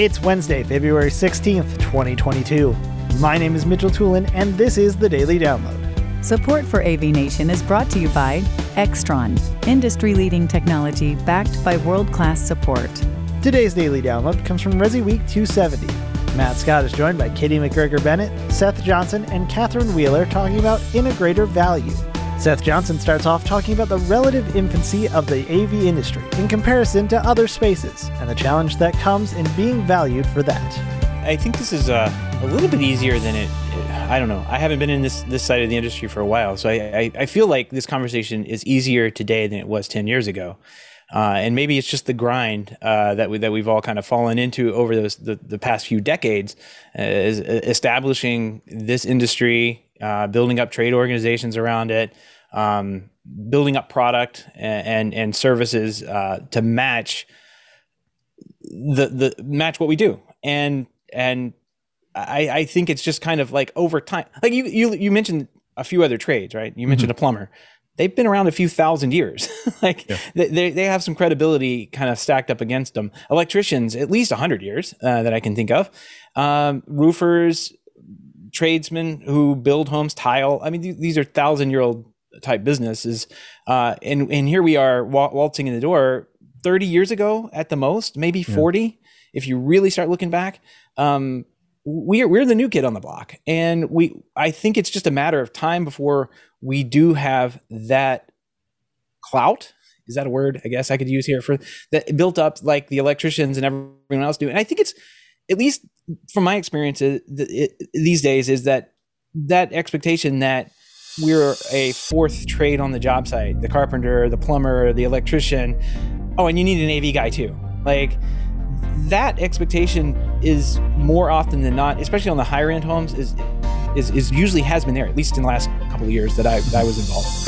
It's Wednesday, February 16th, 2022. My name is Mitchell Tulin, and this is the Daily Download. Support for AV Nation is brought to you by Extron, industry leading technology backed by world class support. Today's Daily Download comes from Resi Week 270. Matt Scott is joined by Katie McGregor Bennett, Seth Johnson, and Catherine Wheeler talking about integrator value. Seth Johnson starts off talking about the relative infancy of the AV industry in comparison to other spaces and the challenge that comes in being valued for that. I think this is uh, a little bit easier than it, I don't know. I haven't been in this this side of the industry for a while, so I, I, I feel like this conversation is easier today than it was ten years ago. Uh, and maybe it's just the grind uh, that we that we've all kind of fallen into over those the, the past few decades, uh, is establishing this industry, uh, building up trade organizations around it, um, building up product and and, and services uh, to match the the match what we do, and and I, I think it's just kind of like over time. Like you you you mentioned a few other trades, right? You mentioned mm-hmm. a plumber they've been around a few thousand years. like yeah. they, they have some credibility kind of stacked up against them. Electricians, at least 100 years uh, that I can think of. Um, roofers, tradesmen who build homes, tile. I mean, th- these are thousand year old type businesses. Uh, and, and here we are waltzing in the door 30 years ago at the most, maybe 40, yeah. if you really start looking back. Um, we're, we're the new kid on the block. And we, I think it's just a matter of time before we do have that clout. Is that a word? I guess I could use here for that built up like the electricians and everyone else do. And I think it's, at least from my experience it, it, these days, is that that expectation that we're a fourth trade on the job site the carpenter the plumber the electrician. Oh and you need an av guy too. Like that expectation is more often than not especially on the higher end homes is is, is usually has been there at least in the last couple of years that i, that I was involved